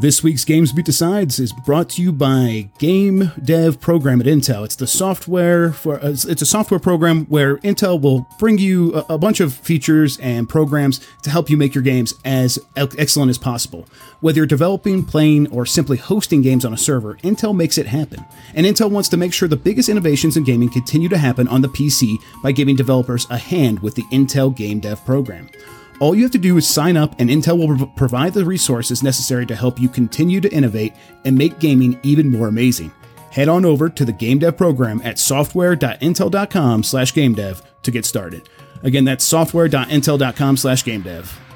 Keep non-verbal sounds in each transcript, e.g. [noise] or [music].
This week's GamesBeat Decides is brought to you by Game Dev Program at Intel. It's the software for uh, it's a software program where Intel will bring you a, a bunch of features and programs to help you make your games as excellent as possible. Whether you're developing, playing, or simply hosting games on a server, Intel makes it happen. And Intel wants to make sure the biggest innovations in gaming continue to happen on the PC by giving developers a hand with the Intel Game Dev Program. All you have to do is sign up, and Intel will provide the resources necessary to help you continue to innovate and make gaming even more amazing. Head on over to the Game Dev program at software.intel.com/gamedev to get started. Again, that's software.intel.com/gamedev.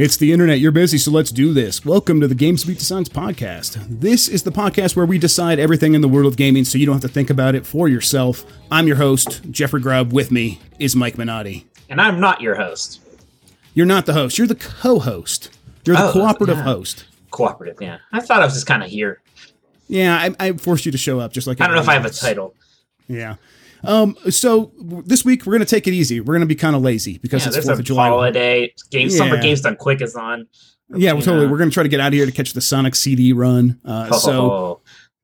It's the internet. You're busy, so let's do this. Welcome to the GamesBeat Decides podcast. This is the podcast where we decide everything in the world of gaming so you don't have to think about it for yourself. I'm your host, Jeffrey Grubb. With me is Mike Minotti. And I'm not your host. You're not the host. You're the co host. You're the oh, cooperative yeah. host. Cooperative, yeah. I thought I was just kind of here. Yeah, I, I, forced you to show up just like I don't know if I have a title. Yeah. Um, so this week we're gonna take it easy. We're gonna be kind of lazy because yeah, it's Fourth of July holiday. Game yeah. summer games done quick is on. Yeah, well, totally. We're gonna try to get out of here to catch the Sonic CD run. Uh, oh. So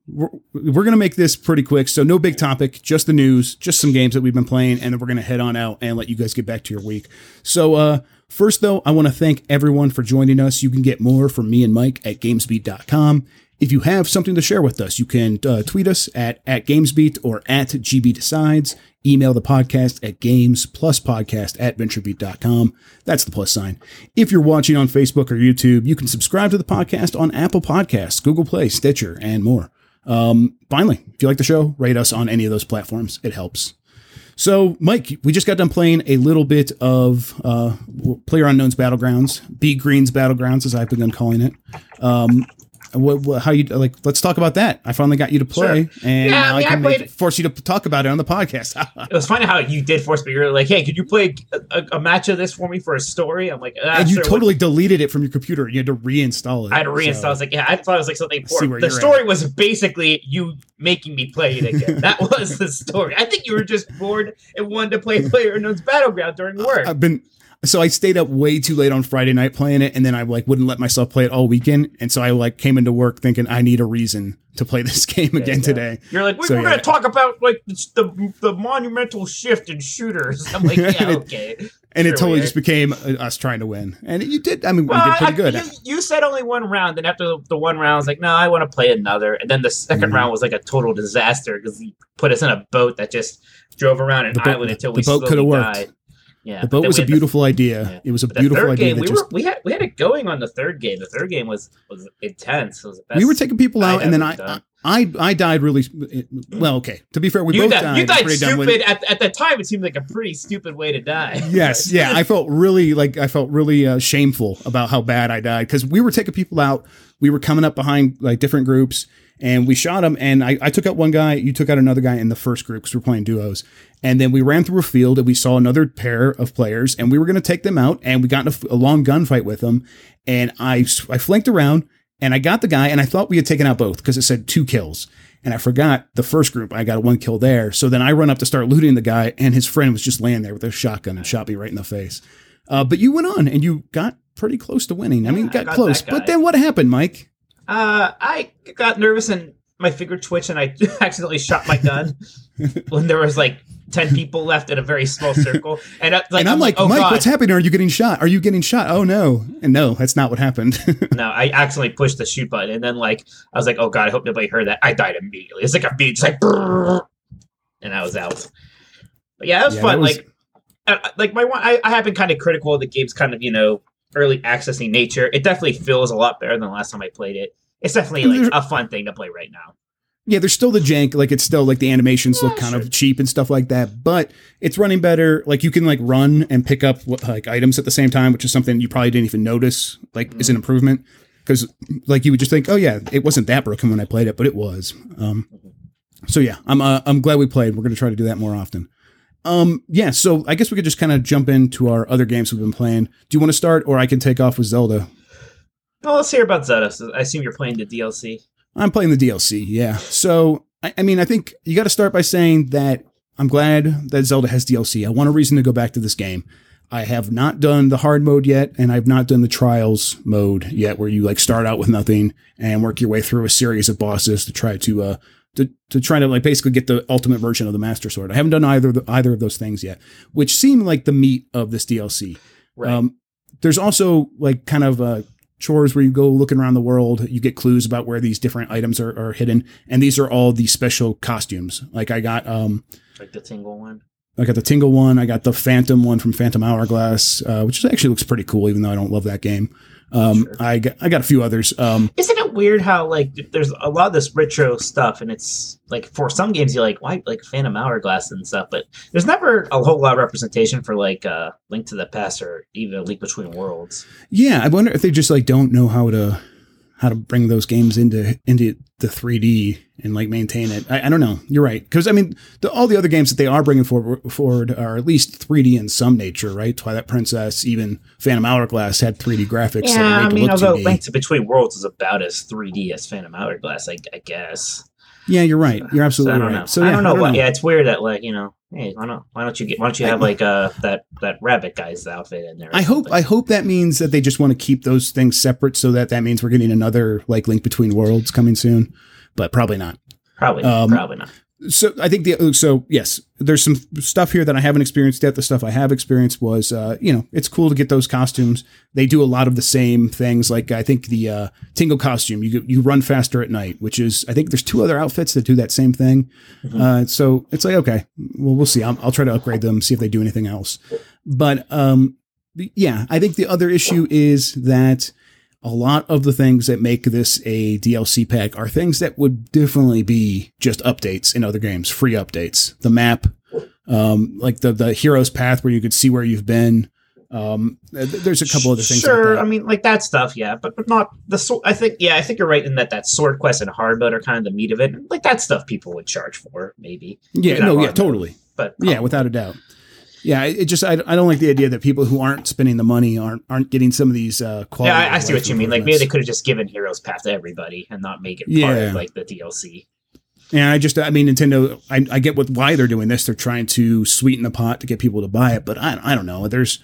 we're, we're gonna make this pretty quick. So no big topic, just the news, just some games that we've been playing, and then we're gonna head on out and let you guys get back to your week. So uh, first though, I want to thank everyone for joining us. You can get more from me and Mike at GamesBeat.com. If you have something to share with us, you can uh, tweet us at, at GamesBeat or at GB Decides. Email the podcast at games plus podcast at venturebeat.com. That's the plus sign. If you're watching on Facebook or YouTube, you can subscribe to the podcast on Apple Podcasts, Google Play, Stitcher, and more. Um, finally, if you like the show, rate us on any of those platforms. It helps. So, Mike, we just got done playing a little bit of uh, PlayerUnknown's Battlegrounds, B Green's Battlegrounds, as I've begun calling it. Um, what, what, how you like? Let's talk about that. I finally got you to play, sure. and yeah, I, mean, I can I force you to talk about it on the podcast. [laughs] it was funny how you did force me. You're like, "Hey, could you play a, a match of this for me for a story?" I'm like, ah, and you sure, totally what? deleted it from your computer. You had to reinstall it. I had to reinstall. So. I was like, "Yeah, I thought it was like something important." The story at. was basically you making me play it again. [laughs] that was the story. I think you were just bored and wanted to play Player Unknown's Battleground during work. I've been so I stayed up way too late on Friday night playing it, and then I like wouldn't let myself play it all weekend, and so I like came into work thinking I need a reason to play this [laughs] game yeah, again yeah. today. You're like, we, so, yeah. gonna talk about like the the monumental shift in shooters. [laughs] I'm like, [laughs] yeah, okay. and sure it totally just became uh, us trying to win, and you did. I mean, well, we did pretty good. You, you, said only one round, and after the one round, I was like, no, I want to play another. And then the 2nd mm-hmm. round was like a total disaster because he put us in a boat that just drove around an the island boat, until we the boat could have. Died. Yeah, the boat was a beautiful the, idea. Yeah. It was a beautiful idea. Game, we just, were we had we had it going on the third game. The third game was was intense. Was we were taking people out, and then I, I I died really well. Okay, to be fair, we you both died. died. You died stupid at, at the time. It seemed like a pretty stupid way to die. [laughs] Yes, yeah. I felt really like I felt really uh, shameful about how bad I died because we were taking people out. We were coming up behind like different groups and we shot him. And I, I took out one guy, you took out another guy in the first group because we're playing duos. And then we ran through a field and we saw another pair of players, and we were going to take them out. And we got in a, a long gunfight with them. And I I flanked around and I got the guy, and I thought we had taken out both because it said two kills. And I forgot the first group. I got one kill there. So then I run up to start looting the guy, and his friend was just laying there with a shotgun and shot me right in the face. Uh, but you went on and you got pretty close to winning. I mean, got, got close. But then what happened, Mike? Uh, I got nervous and my finger twitched, and I [laughs] accidentally shot my gun [laughs] when there was like ten people left in a very small [laughs] circle. And, uh, like, and I'm, like, oh, Mike, God. what's happening? Are you getting shot? Are you getting shot? Oh no! And no, that's not what happened. no, I accidentally pushed the shoot button, and then like I was like, oh God, I hope nobody heard that. I died immediately. It's like a beat, like, and I was out. But yeah, that was yeah, fun. That was... Like, like my one, I, I have been kind of critical of the game's kind of you know early accessing nature. It definitely feels a lot better than the last time I played it. It's definitely like a fun thing to play right now. Yeah, there's still the jank, like it's still like the animations yeah, look kind sure. of cheap and stuff like that, but it's running better. Like you can like run and pick up like items at the same time, which is something you probably didn't even notice like mm-hmm. is an improvement because like you would just think, oh yeah, it wasn't that broken when I played it, but it was. Um, so yeah, I'm uh, I'm glad we played. We're gonna try to do that more often. Um, yeah, so I guess we could just kind of jump into our other games we've been playing. Do you want to start, or I can take off with Zelda? Well, let's hear about Zelda. I assume you're playing the DLC. I'm playing the DLC, yeah. So, I, I mean, I think you got to start by saying that I'm glad that Zelda has DLC. I want a reason to go back to this game. I have not done the hard mode yet, and I've not done the trials mode yet, where you like start out with nothing and work your way through a series of bosses to try to uh to, to try to like basically get the ultimate version of the Master Sword. I haven't done either of the, either of those things yet, which seem like the meat of this DLC. Right. Um, there's also like kind of uh, chores where you go looking around the world. You get clues about where these different items are, are hidden, and these are all the special costumes. Like I got um, like the tingle one. I got the Tingle one. I got the Phantom one from Phantom Hourglass, uh, which actually looks pretty cool, even though I don't love that game. Um, sure. I got, I got a few others. Um, Isn't it weird how like there's a lot of this retro stuff, and it's like for some games you're like, why like Phantom Hourglass and stuff, but there's never a whole lot of representation for like uh, Link to the Past or even Link Between Worlds. Yeah, I wonder if they just like don't know how to how to bring those games into into the 3D and like maintain it. I, I don't know. You're right because I mean the, all the other games that they are bringing forward, forward are at least 3D in some nature, right? Twilight Princess, even Phantom Hourglass had 3D graphics. Yeah, I mean, although 2D. Link to Between Worlds is about as 3D as Phantom Hourglass, I, I guess. Yeah, you're right. You're absolutely so right. Know. So yeah, I don't know. I don't what, know. Yeah, it's weird that like you know, hey, why don't why don't you get why don't you have like uh that that rabbit guy's outfit in there? I hope I hope that means that they just want to keep those things separate, so that that means we're getting another like Link Between Worlds coming soon, but probably not. Probably, um, probably not so I think the so yes, there's some stuff here that I haven't experienced yet. The stuff I have experienced was, uh, you know, it's cool to get those costumes. They do a lot of the same things. Like I think the uh, Tingle costume, you you run faster at night, which is I think there's two other outfits that do that same thing. Mm-hmm. Uh, so it's like okay, well we'll see. I'll, I'll, try to upgrade them, see if they do anything else. But um, yeah, I think the other issue is that a lot of the things that make this a DLC pack are things that would definitely be just updates in other games, free updates. The map, um, like the the hero's path where you could see where you've been. Um, there's a couple other things. Sure, like I mean, like that stuff, yeah, but but not the. sword. I think, yeah, I think you're right in that that sword quest and hard mode are kind of the meat of it. Like that stuff, people would charge for, maybe. Yeah, no, yeah, totally. But yeah, without a doubt yeah, it just I, I don't like the idea that people who aren't spending the money aren't aren't getting some of these uh quality. Yeah, I, I see what you mean. Like maybe they could have just given Heroes Path to everybody and not make it yeah. part of like the DLC. Yeah, I just, I mean, Nintendo, I, I get what why they're doing this. They're trying to sweeten the pot to get people to buy it, but I, I don't know. There's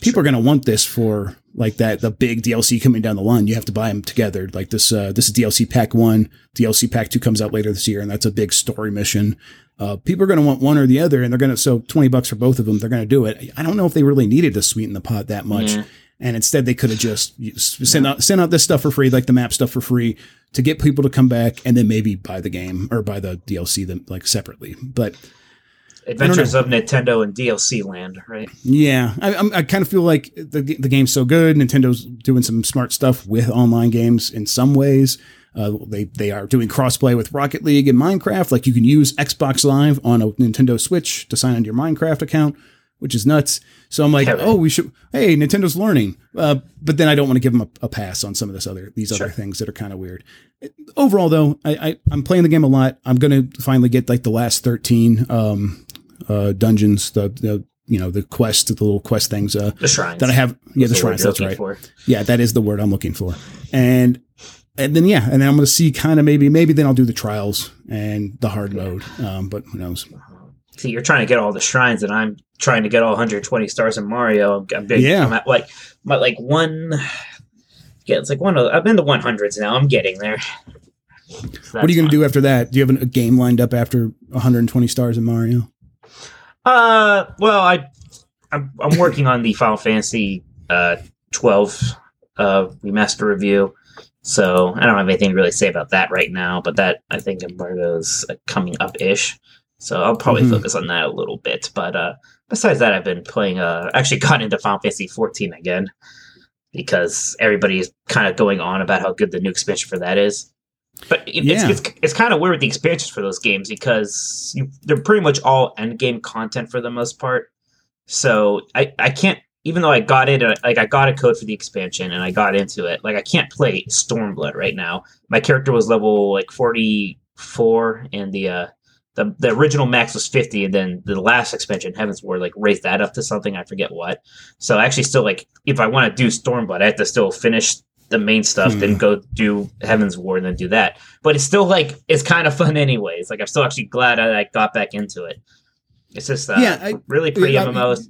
people are going to want this for like that the big DLC coming down the line. You have to buy them together. Like this, uh, this is DLC Pack One. DLC Pack Two comes out later this year, and that's a big story mission. Uh, people are going to want one or the other, and they're going to so twenty bucks for both of them. They're going to do it. I don't know if they really needed to sweeten the pot that much, yeah. and instead they could have just sent out sent out this stuff for free, like the map stuff for free, to get people to come back, and then maybe buy the game or buy the DLC them like separately. But Adventures of Nintendo and DLC Land, right? Yeah, I, I kind of feel like the the game's so good. Nintendo's doing some smart stuff with online games in some ways. Uh, they they are doing crossplay with Rocket League and Minecraft. Like you can use Xbox Live on a Nintendo Switch to sign into your Minecraft account, which is nuts. So I'm like, oh, we should. Hey, Nintendo's learning, uh, but then I don't want to give them a, a, pass on some of this other these sure. other things that are kind of weird. Overall, though, I, I am playing the game a lot. I'm gonna finally get like the last 13 um, uh, dungeons, the, the you know the quest, the little quest things. Uh, the shrines that I have. Yeah, the, the shrines. That's right. For. Yeah, that is the word I'm looking for. And and then yeah, and then I'm going to see kind of maybe maybe then I'll do the trials and the hard mode. Um, but who knows? See, you're trying to get all the shrines, and I'm trying to get all 120 stars in Mario. I'm big. Yeah. I'm at like my like one. Yeah, it's like one of. I'm in the 100s now. I'm getting there. So what are you going to do after that? Do you have a game lined up after 120 stars in Mario? Uh, well, I, I'm, I'm working on the Final Fantasy uh 12 uh remaster review. So I don't have anything to really say about that right now, but that I think embargo's uh, coming up ish. So I'll probably mm-hmm. focus on that a little bit. But uh, besides that, I've been playing. Uh, actually, [laughs] got into Final Fantasy 14 again because everybody's kind of going on about how good the new expansion for that is. But it, yeah. it's, it's, it's kind of weird with the expansions for those games because you, they're pretty much all end game content for the most part. So I, I can't even though I got it, uh, like I got a code for the expansion and I got into it, like I can't play Stormblood right now. My character was level like 44 and the uh, the the original max was 50 and then the last expansion Heavensward like raised that up to something i forget what so actually still like if i want to do stormblood i have to still finish the main stuff then Hmm. go do Heavensward and then do that but it's still like it's kind of fun [laughs] anyways like i'm still actually glad i like, got back into it it's just uh, Yeah, I- really pretty yeah, I- mmos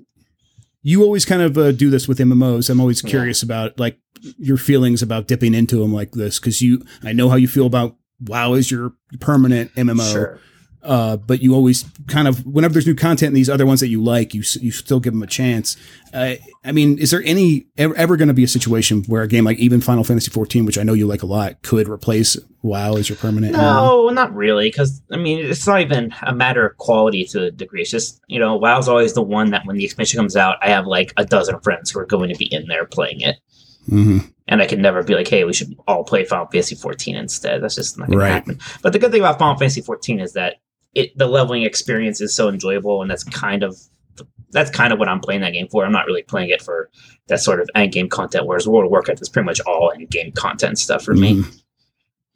You always kind of uh, do this with MMOs. I'm always Yeah. curious about like your feelings about dipping into them like this because you, I know how you feel about WoW is your permanent MMO. sure uh, but you always kind of whenever there's new content in these other ones that you like, you you still give them a chance. Uh, I mean, is there any ever, ever going to be a situation where a game like even Final Fantasy 14, which I know you like a lot, could replace WoW as your permanent? MMO? No, not really, because I mean, it's not even a matter of quality to a degree. It's just you know, WoW's always the one that when the expansion comes out, I have like a dozen friends who are going to be in there playing it, Mhm. and I can never be like, hey, we should all play Final Fantasy 14 instead. That's just not going Right. to happen. But the good thing about Final Fantasy 14 is that it the leveling experience is so enjoyable, and that's kind of that's kind of what I'm playing that game for. I'm not really playing it for that sort of end game content, whereas World of Warcraft is pretty much all end game content stuff for me. Mhm.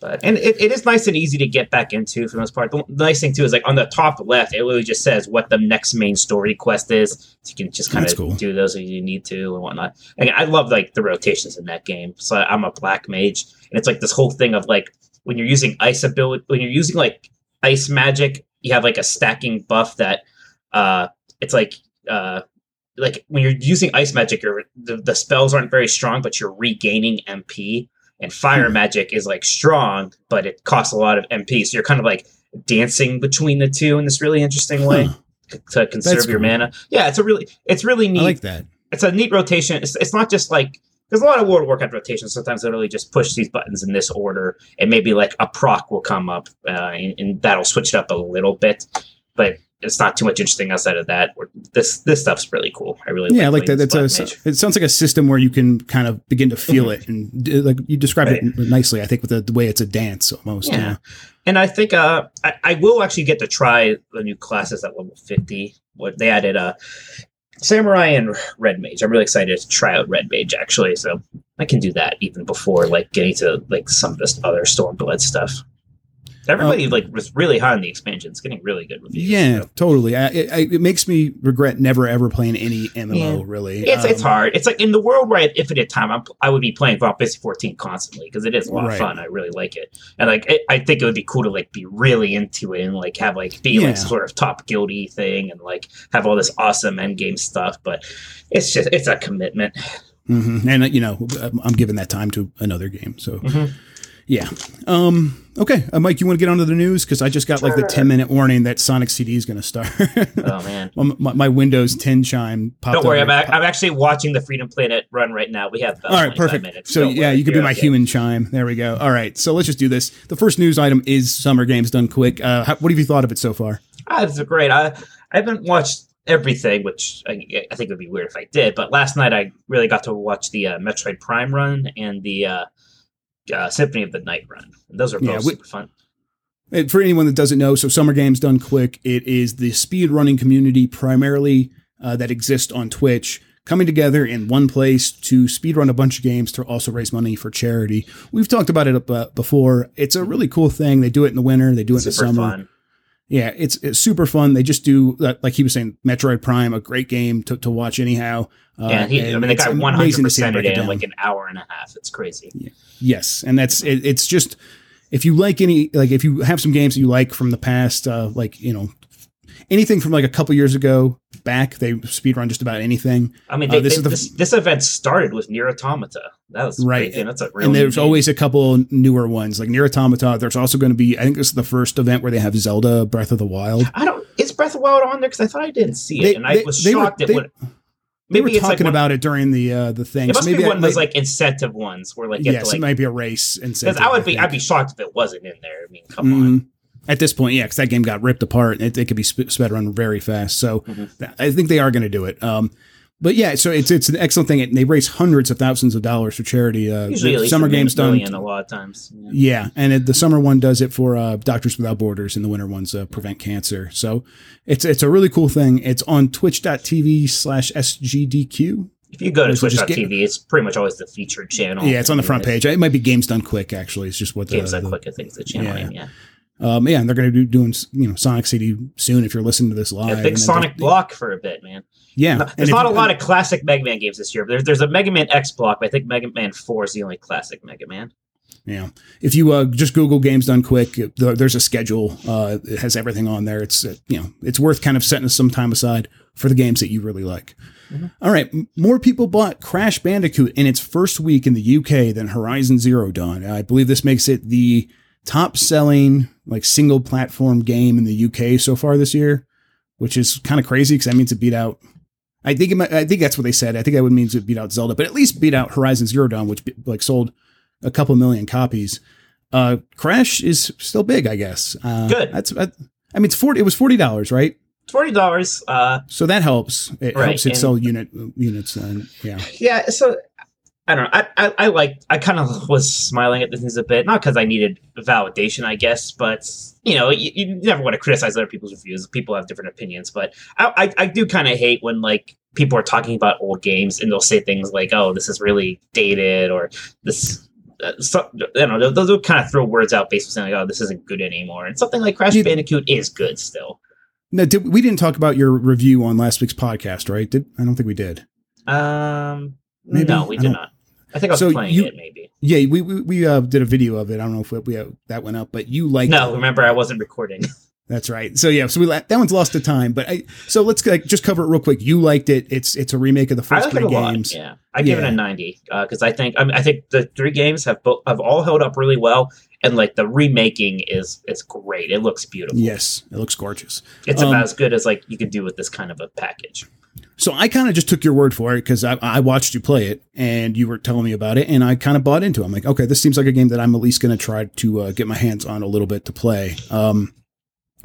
But and it, it is nice and easy to get back into for the most part. The, the nice thing too is like on the top left, it literally just says what the next main story quest is. So you can just kind That's of cool. do those if you need to and whatnot. Again, I love like the rotations in that game. So I'm a black mage, and it's like this whole thing of like when you're using ice ability, when you're using like ice magic, you have like a stacking buff that uh it's like uh like when you're using ice magic, you're, the, the spells aren't very strong, but you're regaining MP. And fire Hmm. magic is like strong, but it costs a lot of MP. So you're kind of like dancing between the two in this really interesting way Huh. to conserve your mana. Yeah, it's a really, it's really neat. I like that. it's a neat rotation. It's, it's not just like there's a lot of World of Warcraft rotations. Sometimes they really just push these buttons in this order, and maybe like a proc will come up, uh, and, and that'll switch it up a little bit. But it's not too much interesting outside of that. This this stuff's really cool. I really Yeah, like that. That's a. It sounds like a system where you can kind of begin to feel Mhm. it, and like you described Right. it nicely. I think with the, the way it's a dance almost. Yeah. Yeah. And I think uh, I, I will actually get to try the new classes at level 50. What they added uh, Samurai and Red Mage. I'm really excited to try out Red Mage actually. So I can do that even before like getting to like some of this other Stormblood stuff. Everybody like was really high on the expansion. It's getting really good reviews. Yeah, so. totally. I, it, it makes me regret never ever playing any MMO. Yeah. Really, It's it's Um, hard. It's like in the world where I had infinite time, I'm, I would be playing Final Fantasy 14 constantly because it is a lot Right. of fun. I really like it, and like it, I think it would be cool to like be really into it and like have like be Yeah. like sort of top guilty thing and like have all this awesome end game stuff. But it's just it's a commitment. mhm. And you know, I'm I'm giving that time to another game. So Mhm. Yeah. Um. Okay, uh, Mike, you want to get onto the news because I just got like the 10 minute warning that Sonic CD is going to start. [laughs] Oh man. Well, my, my Windows 10 chime popped. Don't worry. I'm, I'm actually watching the Freedom Planet run right now. We have about All right, perfect. minutes. So Don't yeah, you could be my okay. human chime. There we go. All right, so let's just do this. The first news item is Summer Games Done Quick. Uh, how, what have you thought of it so far? Ah, it's great. I I haven't watched everything, which I, I think would be weird if I did. But last night I really got to watch the uh, Metroid Prime run and the uh, uh, Symphony of the Night run. Those are both Yeah, we- super fun. And for anyone that doesn't know, so Summer Games Done Quick, it is the speed running community primarily uh, that exists on Twitch coming together in one place to speed run a bunch of games to also raise money for charity. We've talked about it uh, before. It's a really cool thing. They do it in the winter, they do it in the summer. fun. Yeah, it's, it's super fun. They just do like he was saying, Metroid Prime, a great game to, to watch anyhow. Uh, Yeah, he, I mean, the it's guy amazing to see 100% it it in like an hour and a half. It's crazy. Yeah. Yes, and that's it, it's just if you like any like if you have some games that you like from the past, uh, like you know anything from like a couple years ago back, they speedrun just about anything. I mean, Uh, they, this this, is the- this, this event started with Nier Automata. That was Right. And that's a really and there's always a couple newer ones like Nier Automata. There's also going to be I think this is the first event where they have Zelda Breath of the Wild. I don't. Is Breath of the Wild on there? Because I thought I didn't see it, They- and I they- was they were- shocked at what. They were Maybe it's like talking one, about it during the uh, the thing. It must so maybe be one of those like incentive ones where like you have yes, to it might be a race. incentive. Because I would be, I'd be shocked if it wasn't in there. I mean, come on. Mhm. At this point, yeah, because that game got ripped apart. It, it could be sp- sped run very fast. So Mhm. I think they are going to do it. Um, but yeah, so it's it's an excellent thing. And they raise hundreds of thousands of dollars for charity. Uh, Usually, the at least summer a games done. a lot of times. Yeah. Yeah, and it, the summer one does it for uh, Doctors Without Borders, and the winter ones uh, prevent cancer. So it's it's a really cool thing. It's on Twitch.tv slash SGDQ. If you go to Twitch.tv, it's pretty much always the featured channel. Yeah, it's on the front page. It might be Games Done Quick, actually. It's just what the, Games that the- quick, I think, is the channel Yeah. name. Yeah. Um, yeah, and they're going to be doing you know Sonic CD soon if you're listening to this live. Yeah, big Sonic block for a bit, man. Yeah, there's not a lot of classic Mega Man games this year. But There's there's a Mega Man X block, but I think Mega Man Four is the only classic Mega Man. Yeah, if you uh, just Google games done quick, there's a schedule. Uh, it has everything on there. It's uh, you know it's worth kind of setting some time aside for the games that you really like. Mm-hmm. All right, more people bought Crash Bandicoot in its first week in the UK than Horizon Zero Dawn. I believe this makes it the top selling like single platform game in the UK so far this year, which is kind of crazy because that means it beat out. I think it might, I think that's what they said. I think that would mean it beat out Zelda, but at least beat out Horizon Zero Dawn, which like sold a couple million copies. Uh, Crash is still big, I guess. Uh, Good. That's. I, I mean, it's forty. It was forty dollars, right? Forty dollars. Uh, so that helps. It right, helps it sell unit units. And yeah. Yeah. So I don't know. I, I, I like. I kind of was smiling at the things a bit, not because I needed validation, I guess, but you know, you, you, never want to criticize other people's reviews. People have different opinions, but I, I, I do kind of hate when like people are talking about old games and they'll say things like, "Oh, this is really dated," or "This." Uh, so, you know, those, those will kind of throw words out based on saying, "Oh, this isn't good anymore," and something like Crash Bandicoot is good still. No, did, we didn't talk about your review on last week's podcast, right? Did I don't think we did. Um, Maybe? no, we did not. I think I was so playing you, it maybe. Yeah, we we, we uh, did a video of it. I don't know if we, we uh, that went up, but you like. No, remember I wasn't recording. [laughs] That's right. So yeah, so we that one's lost to time. But I so let's like, just cover it real quick. You liked it. It's it's a remake of the first three games. Lot, yeah, I give it a ninety because uh, I think I, mean, I think the three games have both have all held up really well, and like the remaking is is great. It looks beautiful. Yes, it looks gorgeous. It's um, about as good as like you could do with this kind of a package. So I kind of just took your word for it because I, I, watched you play it and you were telling me about it, and I kind of bought into it. I'm like, okay, this seems like a game that I'm at least going to try to uh, get my hands on a little bit to play. Um,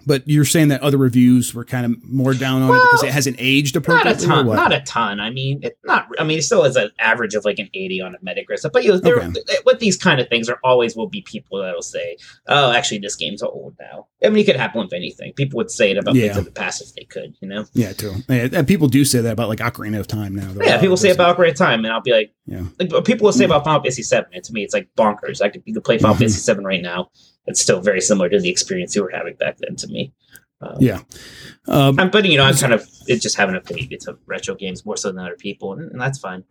but you're saying that other reviews were kind of more down on well, it because it hasn't aged appropriately. Not a ton. Not a ton. I mean, it not. I mean, it still has an average of like an 80 on a Metacritic. But you know, there, okay. with these kind of things, there always will be people that'll say, "Oh, actually, this game's old now." I mean, it could happen with anything. People would say it about yeah. things in the past if they could. You know? Yeah, too. And people do say that about like Ocarina of Time now. Yeah, people say about Ocarina of Time, and I'll be like, yeah. Like, people will say hmm. about Final Fantasy Seven, and to me, it's like bonkers. I could you could play Final mm-hmm. Fantasy Seven right now. It's still very similar to the experience you were having back then. To me. Um, yeah. Um, I'm, but you know, I'm kind of it's just having a fade to retro games more so than other people, and, and that's fine.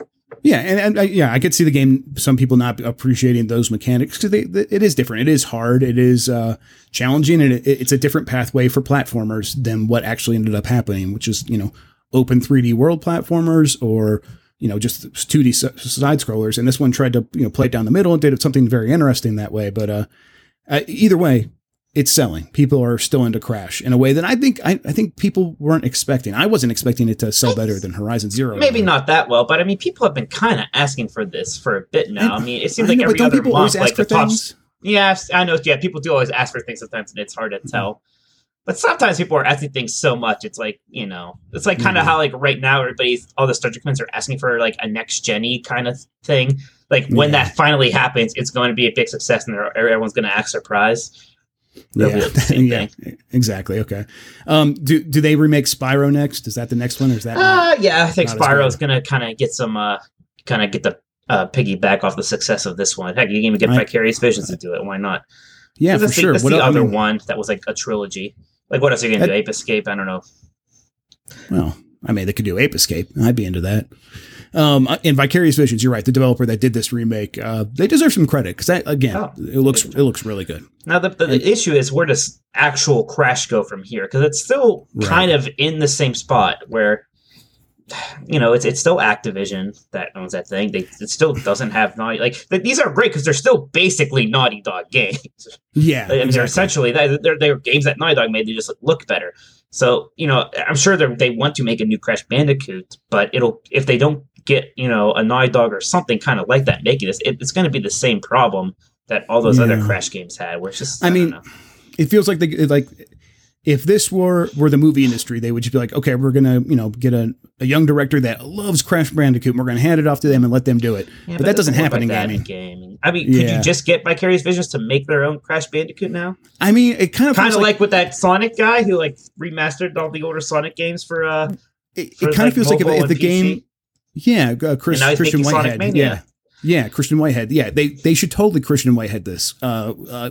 Yeah, and, and uh, yeah, I could see the game. Some people not appreciating those mechanics because it is different. It is hard. It is uh, challenging, and it, it's a different pathway for platformers than what actually ended up happening, which is you know open 3D world platformers or you know just 2D side scrollers. And this one tried to you know play it down the middle and did something very interesting that way. But uh, uh, either way, it's selling. People are still into Crash in a way that I think I, I, think people weren't expecting. I wasn't expecting it to sell better than Horizon Zero. Maybe not that well, but I mean, people have been kind of asking for this for a bit now. I, I mean, it seems I like know, every other month, like the things? tops. Yes, I know. Yeah, people do always ask for things sometimes, and it's hard to tell. But sometimes people are asking things so much, it's like you know, it's like kind of mm. how like right now everybody's all the Star Trek fans are asking for like a next genny kind of thing. Like when yeah. that finally happens, it's going to be a big success, and everyone's going to act surprised yeah, [laughs] yeah, exactly. Okay. Um, do do they remake Spyro next? Is that the next one, or is that? Uh, yeah, I think Spyro's gonna kind of get some, uh, kind of get the uh, piggyback off the success of this one. Heck, you can even get right. Vicarious Visions to do it. Why not? Yeah, for that's sure. The, that's what the other I mean, one that was like a trilogy. Like, what else are you gonna do? Ape Escape? I don't know. Well, I mean, they could do Ape Escape. I'd be into that. Um, in Vicarious Visions, you're right. The developer that did this remake, uh, they deserve some credit because again, oh, it looks it looks really good. Now the, the, the, issue is where does actual Crash go from here? Because it's still right. kind of in the same spot where you know, it's it's still Activision that owns that thing. They it still doesn't have Naughty like these are great because they're still basically Naughty Dog games. Yeah, [laughs] I mean, exactly. they're essentially they're they're games that Naughty Dog made. They just look better. So you know, I'm sure they want to make a new Crash Bandicoot, but it'll if they don't get you know a Naughty Dog or something kind of like that making this, it, it's going to be the same problem that all those yeah. other Crash games had. Where it's just I, I mean, it feels like they like if this were were the movie industry, they would just be like, okay, we're gonna you know get a, a young director that loves Crash Bandicoot, and we're gonna hand it off to them and let them do it. Yeah, but, but, that doesn't happen in gaming. gaming. I mean, could yeah. you just get Vicarious Visions to make their own Crash Bandicoot now? I mean, it kind of kind of like, like, with that Sonic guy who like remastered all the older Sonic games for. uh It, it kind like of feels like if, if the PC. game yeah, uh, Chris, Christian Whitehead. Yeah, yeah, Christian Whitehead. Yeah, they they should totally Christian Whitehead this. Uh, uh,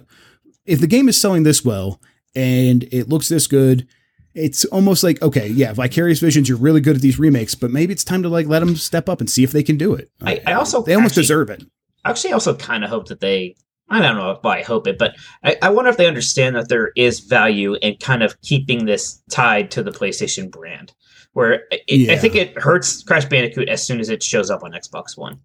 if the game is selling this well and it looks this good, it's almost like okay, yeah, Vicarious Visions, you're really good at these remakes, but maybe it's time to like let them step up and see if they can do it. I, I also they almost actually, deserve it. I actually, also kind of hope that they. I don't know if I hope it, but I, I wonder if they understand that there is value in kind of keeping this tied to the PlayStation brand. Where it, yeah. I think it hurts Crash Bandicoot as soon as it shows up on Xbox One.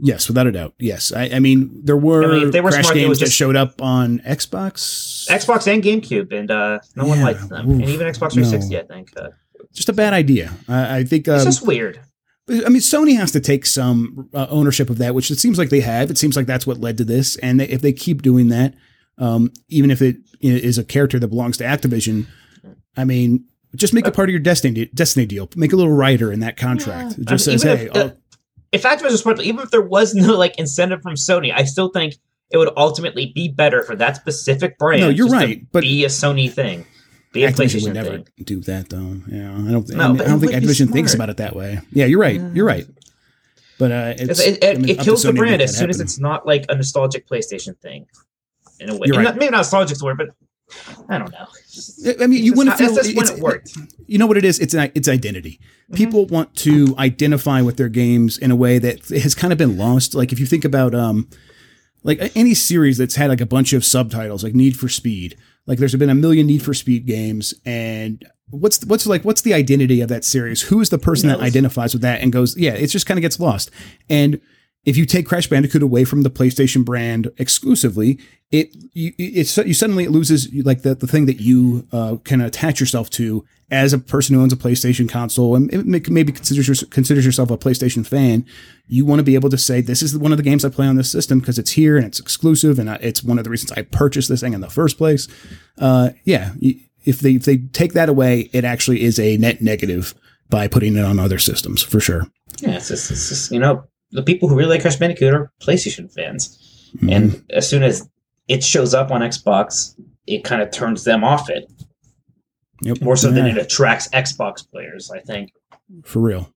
Yes, without a doubt. Yes, I, I mean there were, I mean, they were Crash smart, games that showed up on Xbox, Xbox and GameCube, and uh, no yeah, one liked them, oof, and even Xbox 360. No. I think. Uh, just a bad idea. I, I think um, it's just weird. I mean, Sony has to take some uh, ownership of that, which it seems like they have. It seems like that's what led to this, and if they keep doing that, um, even if it is a character that belongs to Activision, I mean, just make it part of your Destiny Destiny deal. Make a little rider in that contract. Yeah. It just I mean, says, "Hey." If, if Activision was smart, even if there was no like incentive from Sony, I still think it would ultimately be better for that specific brand. No, you're right, but be a Sony thing. Be a Activision would never thing. do that, though. Yeah, I don't. No, I, mean, I don't think Activision thinks about it that way. Yeah, you're right. You're right. But uh, it's, it, it, I mean, it kills the brand as soon happen. as it's not like a nostalgic PlayStation thing. In a way, right. not, maybe not nostalgic word, but I don't know. I mean, you wouldn't feel that's it's, it worked. You know what it is? It's it's identity. Mm-hmm. People want to identify with their games in a way that has kind of been lost. Like if you think about um, like any series that's had like a bunch of subtitles, like Need for Speed. Like there's been a million Need for Speed games, and what's what's like what's the identity of that series? Who is the person that identifies with that and goes, yeah, it just kind of gets lost. And if you take Crash Bandicoot away from the PlayStation brand exclusively, it you it's you suddenly it loses like the, the thing that you uh, can attach yourself to as a person who owns a PlayStation console and maybe considers considers yourself a PlayStation fan. You want to be able to say this is one of the games I play on this system because it's here and it's exclusive and it's one of the reasons I purchased this thing in the first place. Uh, yeah, if they if they take that away, it actually is a net negative by putting it on other systems for sure. Yeah, it's just, it's just you know the people who really like Crash Bandicoot are PlayStation fans, mm-hmm. and as soon as it shows up on Xbox, it kind of turns them off it. Yep. More so yeah. than it attracts Xbox players, I think. For real.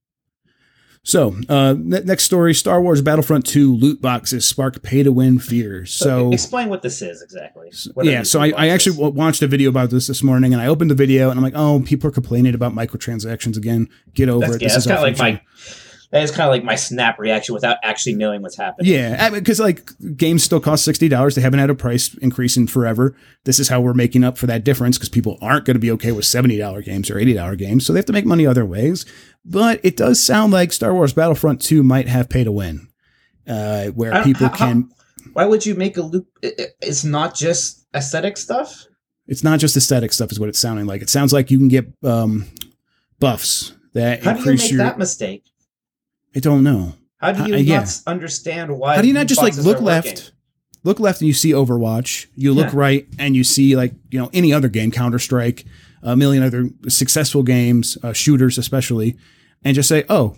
So, uh, next story Star Wars Battlefront 2 loot boxes spark pay to win fears. So, explain what this is exactly. What yeah, so I, I, actually watched a video about this this morning and I opened the video and I'm like, oh, people are complaining about microtransactions again. Get over that's, it. Yeah, this that's kind of like my that is kind of like my snap reaction without actually knowing what's happening. Yeah, because like games still cost sixty dollars. They haven't had a price increase in forever. This is how we're making up for that difference because people aren't going to be okay with seventy dollar games or eighty dollar games, so they have to make money other ways. But it does sound like Star Wars Battlefront Two might have pay to win, uh, where people how, can. Why would you make a loop? It's not just aesthetic stuff. It's not just aesthetic stuff, is what it's sounding like. It sounds like you can get um, buffs that how increase do you make your, that mistake? I don't know. How do you uh, not yeah. understand why? How do you not just like look left, look left, and you see Overwatch? You look yeah. right, and you see like you know any other game, Counter Strike, a million other successful games, uh, shooters especially, and just say, oh,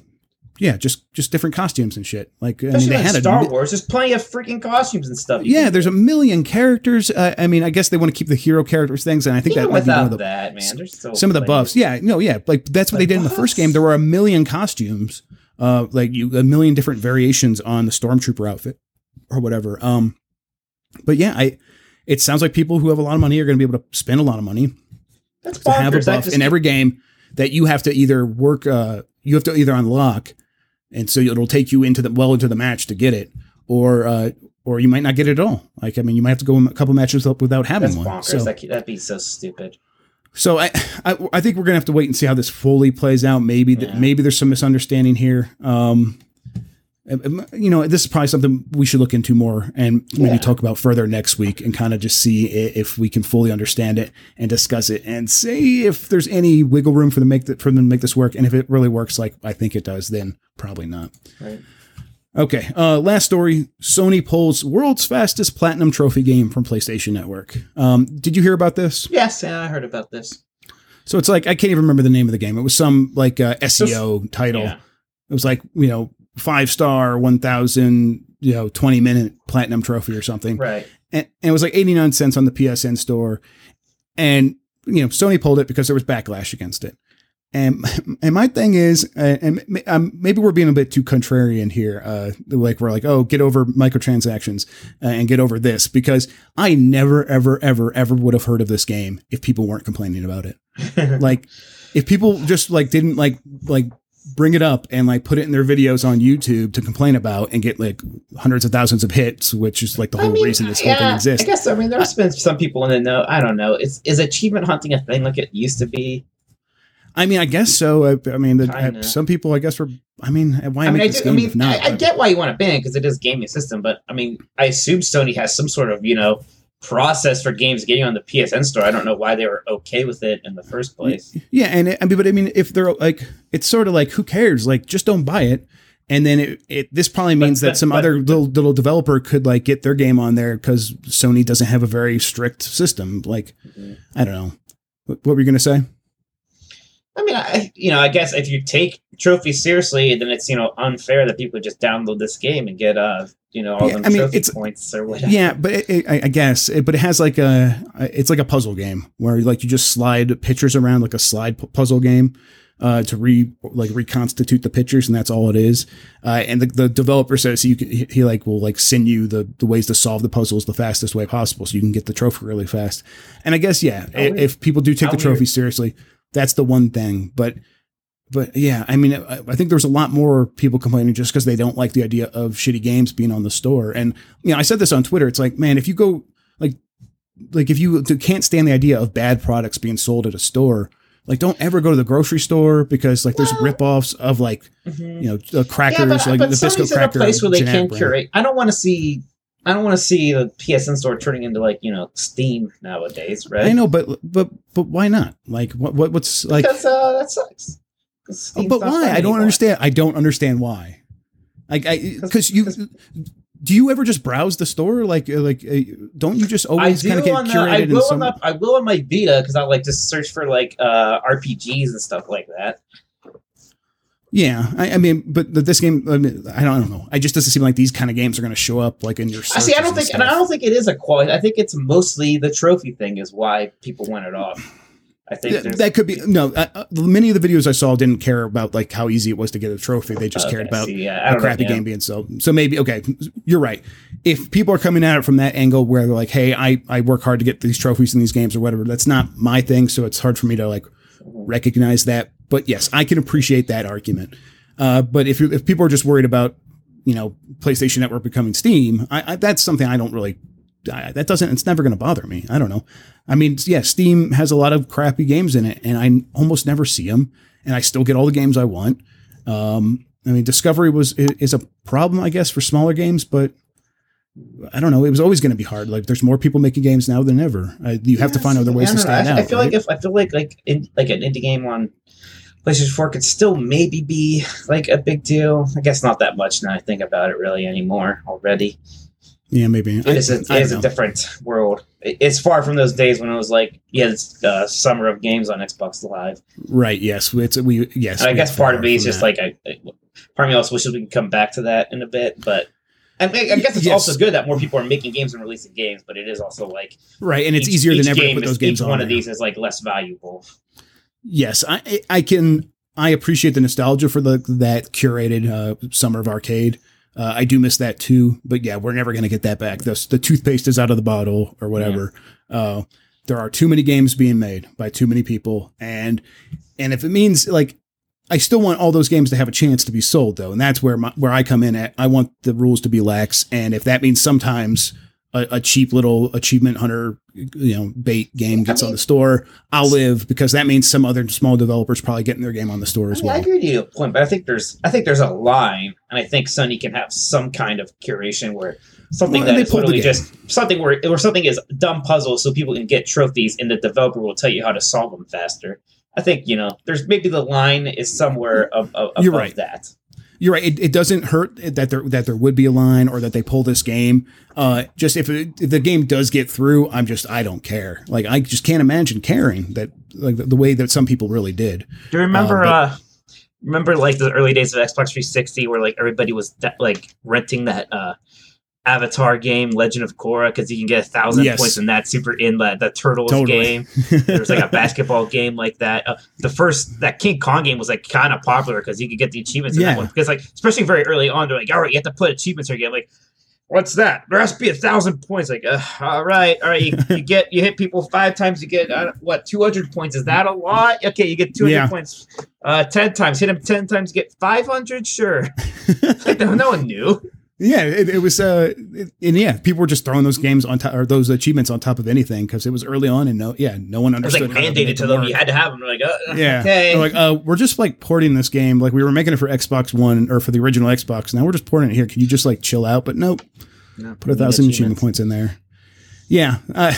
yeah, just just different costumes and shit. Like I mean, they had Star a, Wars. There's plenty of freaking costumes and stuff. Yeah, there's a million characters. Uh, I mean, I guess they want to keep the hero characters things, and I think Even that might be one of the that man. So some of the buffs. Yeah, no, yeah, like that's what they did buffs? in the first game. There were a million costumes uh, like you a million different variations on the stormtrooper outfit or whatever. Um, but yeah, I it sounds like people who have a lot of money are going to be able to spend a lot of money That's to have a buff in every game that you have to either work. Uh, you have to either unlock, and so it'll take you into the well into the match to get it, or uh, or you might not get it at all. Like I mean, you might have to go a couple matches up without having That's one. Bonkers. So, that, that'd be so stupid. So I, I, I think we're gonna have to wait and see how this fully plays out. Maybe yeah. that maybe there's some misunderstanding here. Um, you know, this is probably something we should look into more and maybe yeah. talk about further next week and kind of just see if we can fully understand it and discuss it and see if there's any wiggle room for them make that for them to make this work. And if it really works like I think it does, then probably not. Right. Okay. Uh, last story: Sony pulls world's fastest platinum trophy game from PlayStation Network. Um, did you hear about this? Yes, yeah, I heard about this. So it's like I can't even remember the name of the game. It was some like uh, SEO title. Yeah. It was like you know five star, one thousand, you know, twenty minute platinum trophy or something. Right. And, and it was like eighty nine cents on the PSN store, and you know Sony pulled it because there was backlash against it. And and my thing is, uh, and um, maybe we're being a bit too contrarian here. Uh, like we're like, oh, get over microtransactions uh, and get over this because I never, ever, ever, ever would have heard of this game if people weren't complaining about it. [laughs] like, if people just like didn't like like bring it up and like put it in their videos on YouTube to complain about and get like hundreds of thousands of hits, which is like the whole I mean, reason this yeah, whole thing exists. I guess I mean there's been some people in the know. I don't know. Is is achievement hunting a thing like it used to be? I mean, I guess so. I, I mean, the, some people, I guess, were. I mean, why I mean, I, do, I mean, not, I, I, get why you want to ban because it is gaming system, but I mean, I assume Sony has some sort of you know process for games getting on the PSN store. I don't know why they were okay with it in the first place. Yeah, and it, I mean, but I mean, if they're like, it's sort of like, who cares? Like, just don't buy it. And then it, it this probably means but, that but, some but, other little little developer could like get their game on there because Sony doesn't have a very strict system. Like, mm-hmm. I don't know. What, what were you gonna say? I mean, I, you know, I guess if you take trophies seriously, then it's you know unfair that people just download this game and get uh you know all yeah, them I mean, trophy it's, points or whatever. Yeah, but it, it, I guess, it, but it has like a it's like a puzzle game where like you just slide pictures around like a slide puzzle game. Uh, to re like reconstitute the pictures, and that's all it is. Uh, and the, the developer says you can, he, he like will like send you the the ways to solve the puzzles the fastest way possible, so you can get the trophy really fast. And I guess yeah, if, if people do take How the trophy weird. seriously, that's the one thing. But but yeah, I mean, I, I think there's a lot more people complaining just because they don't like the idea of shitty games being on the store. And you know, I said this on Twitter. It's like, man, if you go like like if you can't stand the idea of bad products being sold at a store, like don't ever go to the grocery store because like there's well, ripoffs of like mm-hmm. you know crackers yeah, but, like but Nabisco cracker. a place where they can curate. I don't want to see I don't want to see the PSN store turning into like you know Steam nowadays, right? I know, but but but why not? Like what what what's like? Because uh, that sucks. Oh, but why? I don't understand. I don't understand why. Like I because you do you ever just browse the store like uh, like uh, don't you just always kind of get curated? The, I will some... on the, I will on my Vita because I like to search for like uh RPGs and stuff like that. Yeah, I, I, mean, but this game, I, mean, I, don't, I, don't, know. I just doesn't seem like these kind of games are going to show up like in your. I see. I don't think, and, and I don't think it is a quality. I think it's mostly the trophy thing is why people want it off. I think that, that could be no. Uh, uh, many of the videos I saw didn't care about like how easy it was to get a trophy. They just okay, cared about see, yeah, a crappy know, yeah. game being sold. So maybe okay, you're right. If people are coming at it from that angle where they're like, "Hey, I I work hard to get these trophies in these games or whatever," that's not my thing. So it's hard for me to like recognize that. But yes, I can appreciate that argument. Uh, but if if people are just worried about you know PlayStation Network becoming Steam, I, I, that's something I don't really. I, that doesn't. It's never going to bother me. I don't know. I mean, yeah, Steam has a lot of crappy games in it, and I almost never see them, and I still get all the games I want. Um, I mean, Discovery was is a problem, I guess, for smaller games, but I don't know. It was always going to be hard. Like, there's more people making games now than ever. Uh, you have to find other ways to stand I, out. I feel right? like if I feel like like in, like an indie game on PlayStation 4 could still maybe be like a big deal. I guess not that much now I think about it really anymore already. Yeah, maybe. It is a, it is a different world. It's far from those days when it was like, yeah, it's uh, summer of games on Xbox Live. Right. Yes. It's we. Yes. And I guess part of me is just that. like, I, part of me also wishes we can come back to that in a bit, but I, mean, I guess it's yes. also good that more people are making games and releasing games, but it is also like right, and it's each, easier than ever to put those games each on. One there. of these is like less valuable yes, I I can I appreciate the nostalgia for the that curated uh, summer of arcade. Uh, I do miss that too, but yeah, we're never going to get that back. The, the toothpaste is out of the bottle or whatever. Yeah. Uh, there are too many games being made by too many people, and and if it means like I still want all those games to have a chance to be sold though, and that's where my, where I come in at. I want the rules to be lax, and if that means sometimes a, a, cheap little achievement hunter, you know, bait game gets I mean, on the store, I'll live because that means some other small developers probably getting their game on the store as I mean, well. I agree with you a point, but I think there's I think there's a line, and I think Sony can have some kind of curation where something well, that is literally just something where or something is dumb puzzles so people can get trophies, and the developer will tell you how to solve them faster. I think you know there's maybe the line is somewhere of, of, above right. that you're right. It, it, doesn't hurt that there that there would be a line or that they pull this game. Uh, just if, it, if the game does get through, I'm just I don't care. Like I just can't imagine caring that like the, the way that some people really did. Do you remember? Uh, but, uh, remember like the early days of Xbox 360 where like everybody was de- like renting that uh Avatar game, Legend of Korra, because you can get a thousand yes. points in that super in the, the Turtles totally. game. [laughs] There's like a basketball game like that. Uh, the first that King Kong game was like kind of popular because you could get the achievements in yeah. that one. Because like especially very early on, they're like, all right, you have to put achievements here again. Like, what's that? There has to be a thousand points. Like, uh, all right, all right, you, you, [laughs] get you hit people five times, you get uh, what two hundred points? Is that a lot? Okay, you get two hundred yeah. points. Uh, ten times, hit them ten times, get five hundred. Sure, [laughs] like no, no one knew. Yeah, it, it was, uh, it, and yeah, people were just throwing those games on top or those achievements on top of anything because it was early on, and no, yeah, no one understood. It was like mandated to, to them; you had to have them. Like, uh, yeah, okay, like, uh, we're just like porting this game. Like we were making it for Xbox One or for the original Xbox. Now we're just porting it here. Can you just like chill out? But nope, no, put a thousand achievement points in there. Yeah, uh,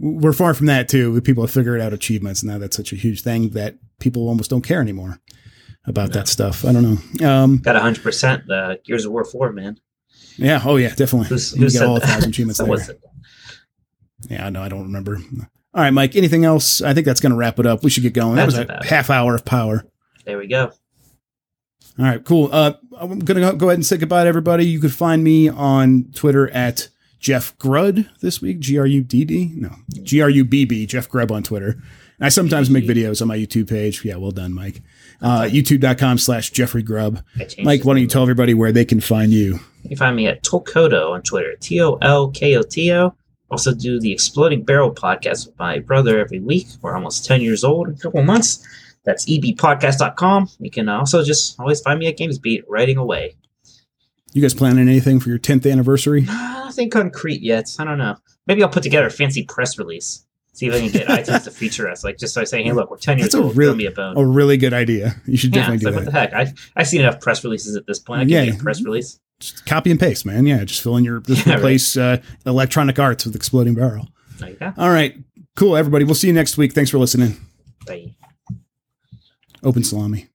we're far from that too. People have figured out achievements now. That's such a huge thing that people almost don't care anymore about no. that stuff. I don't know. Um, Got hundred percent. The Gears of War four, man. Yeah. Oh, yeah. Definitely. Who's, who get all a thousand achievements [laughs] there. Yeah. No, I don't remember. All right, Mike. Anything else? I think that's going to wrap it up. We should get going. That's that was a half hour of power. There we go. All right, cool. Uh, I'm going to go ahead and say goodbye to everybody. You could find me on Twitter at Jeff Grudd this week. G R U D D? No, G R U B B. Jeff Grubb on Twitter. And I sometimes make videos on my YouTube page. Yeah, well done, Mike. Uh, YouTube.com slash Jeffrey Grubb. Mike, why don't you tell everybody where they can find you? You can find me at Tolkoto on Twitter, T O L K O T O. Also, do the Exploding Barrel podcast with my brother every week. We're almost 10 years old in a couple months. That's ebpodcast.com. You can also just always find me at GamesBeat writing away. You guys planning anything for your 10th anniversary? [sighs] Nothing concrete yet. I don't know. Maybe I'll put together a fancy press release. See if I can get iTunes to feature us. Like just by saying, "Hey, look, we're ten years That's old. Real, me a bone." A really good idea. You should yeah, definitely do like, that. What the heck? I I've seen enough press releases at this point. I can yeah. a press release just copy and paste, man. Yeah, just fill in your just [laughs] yeah, replace right. uh, electronic arts with exploding barrel. All right, cool, everybody. We'll see you next week. Thanks for listening. Bye. Open salami.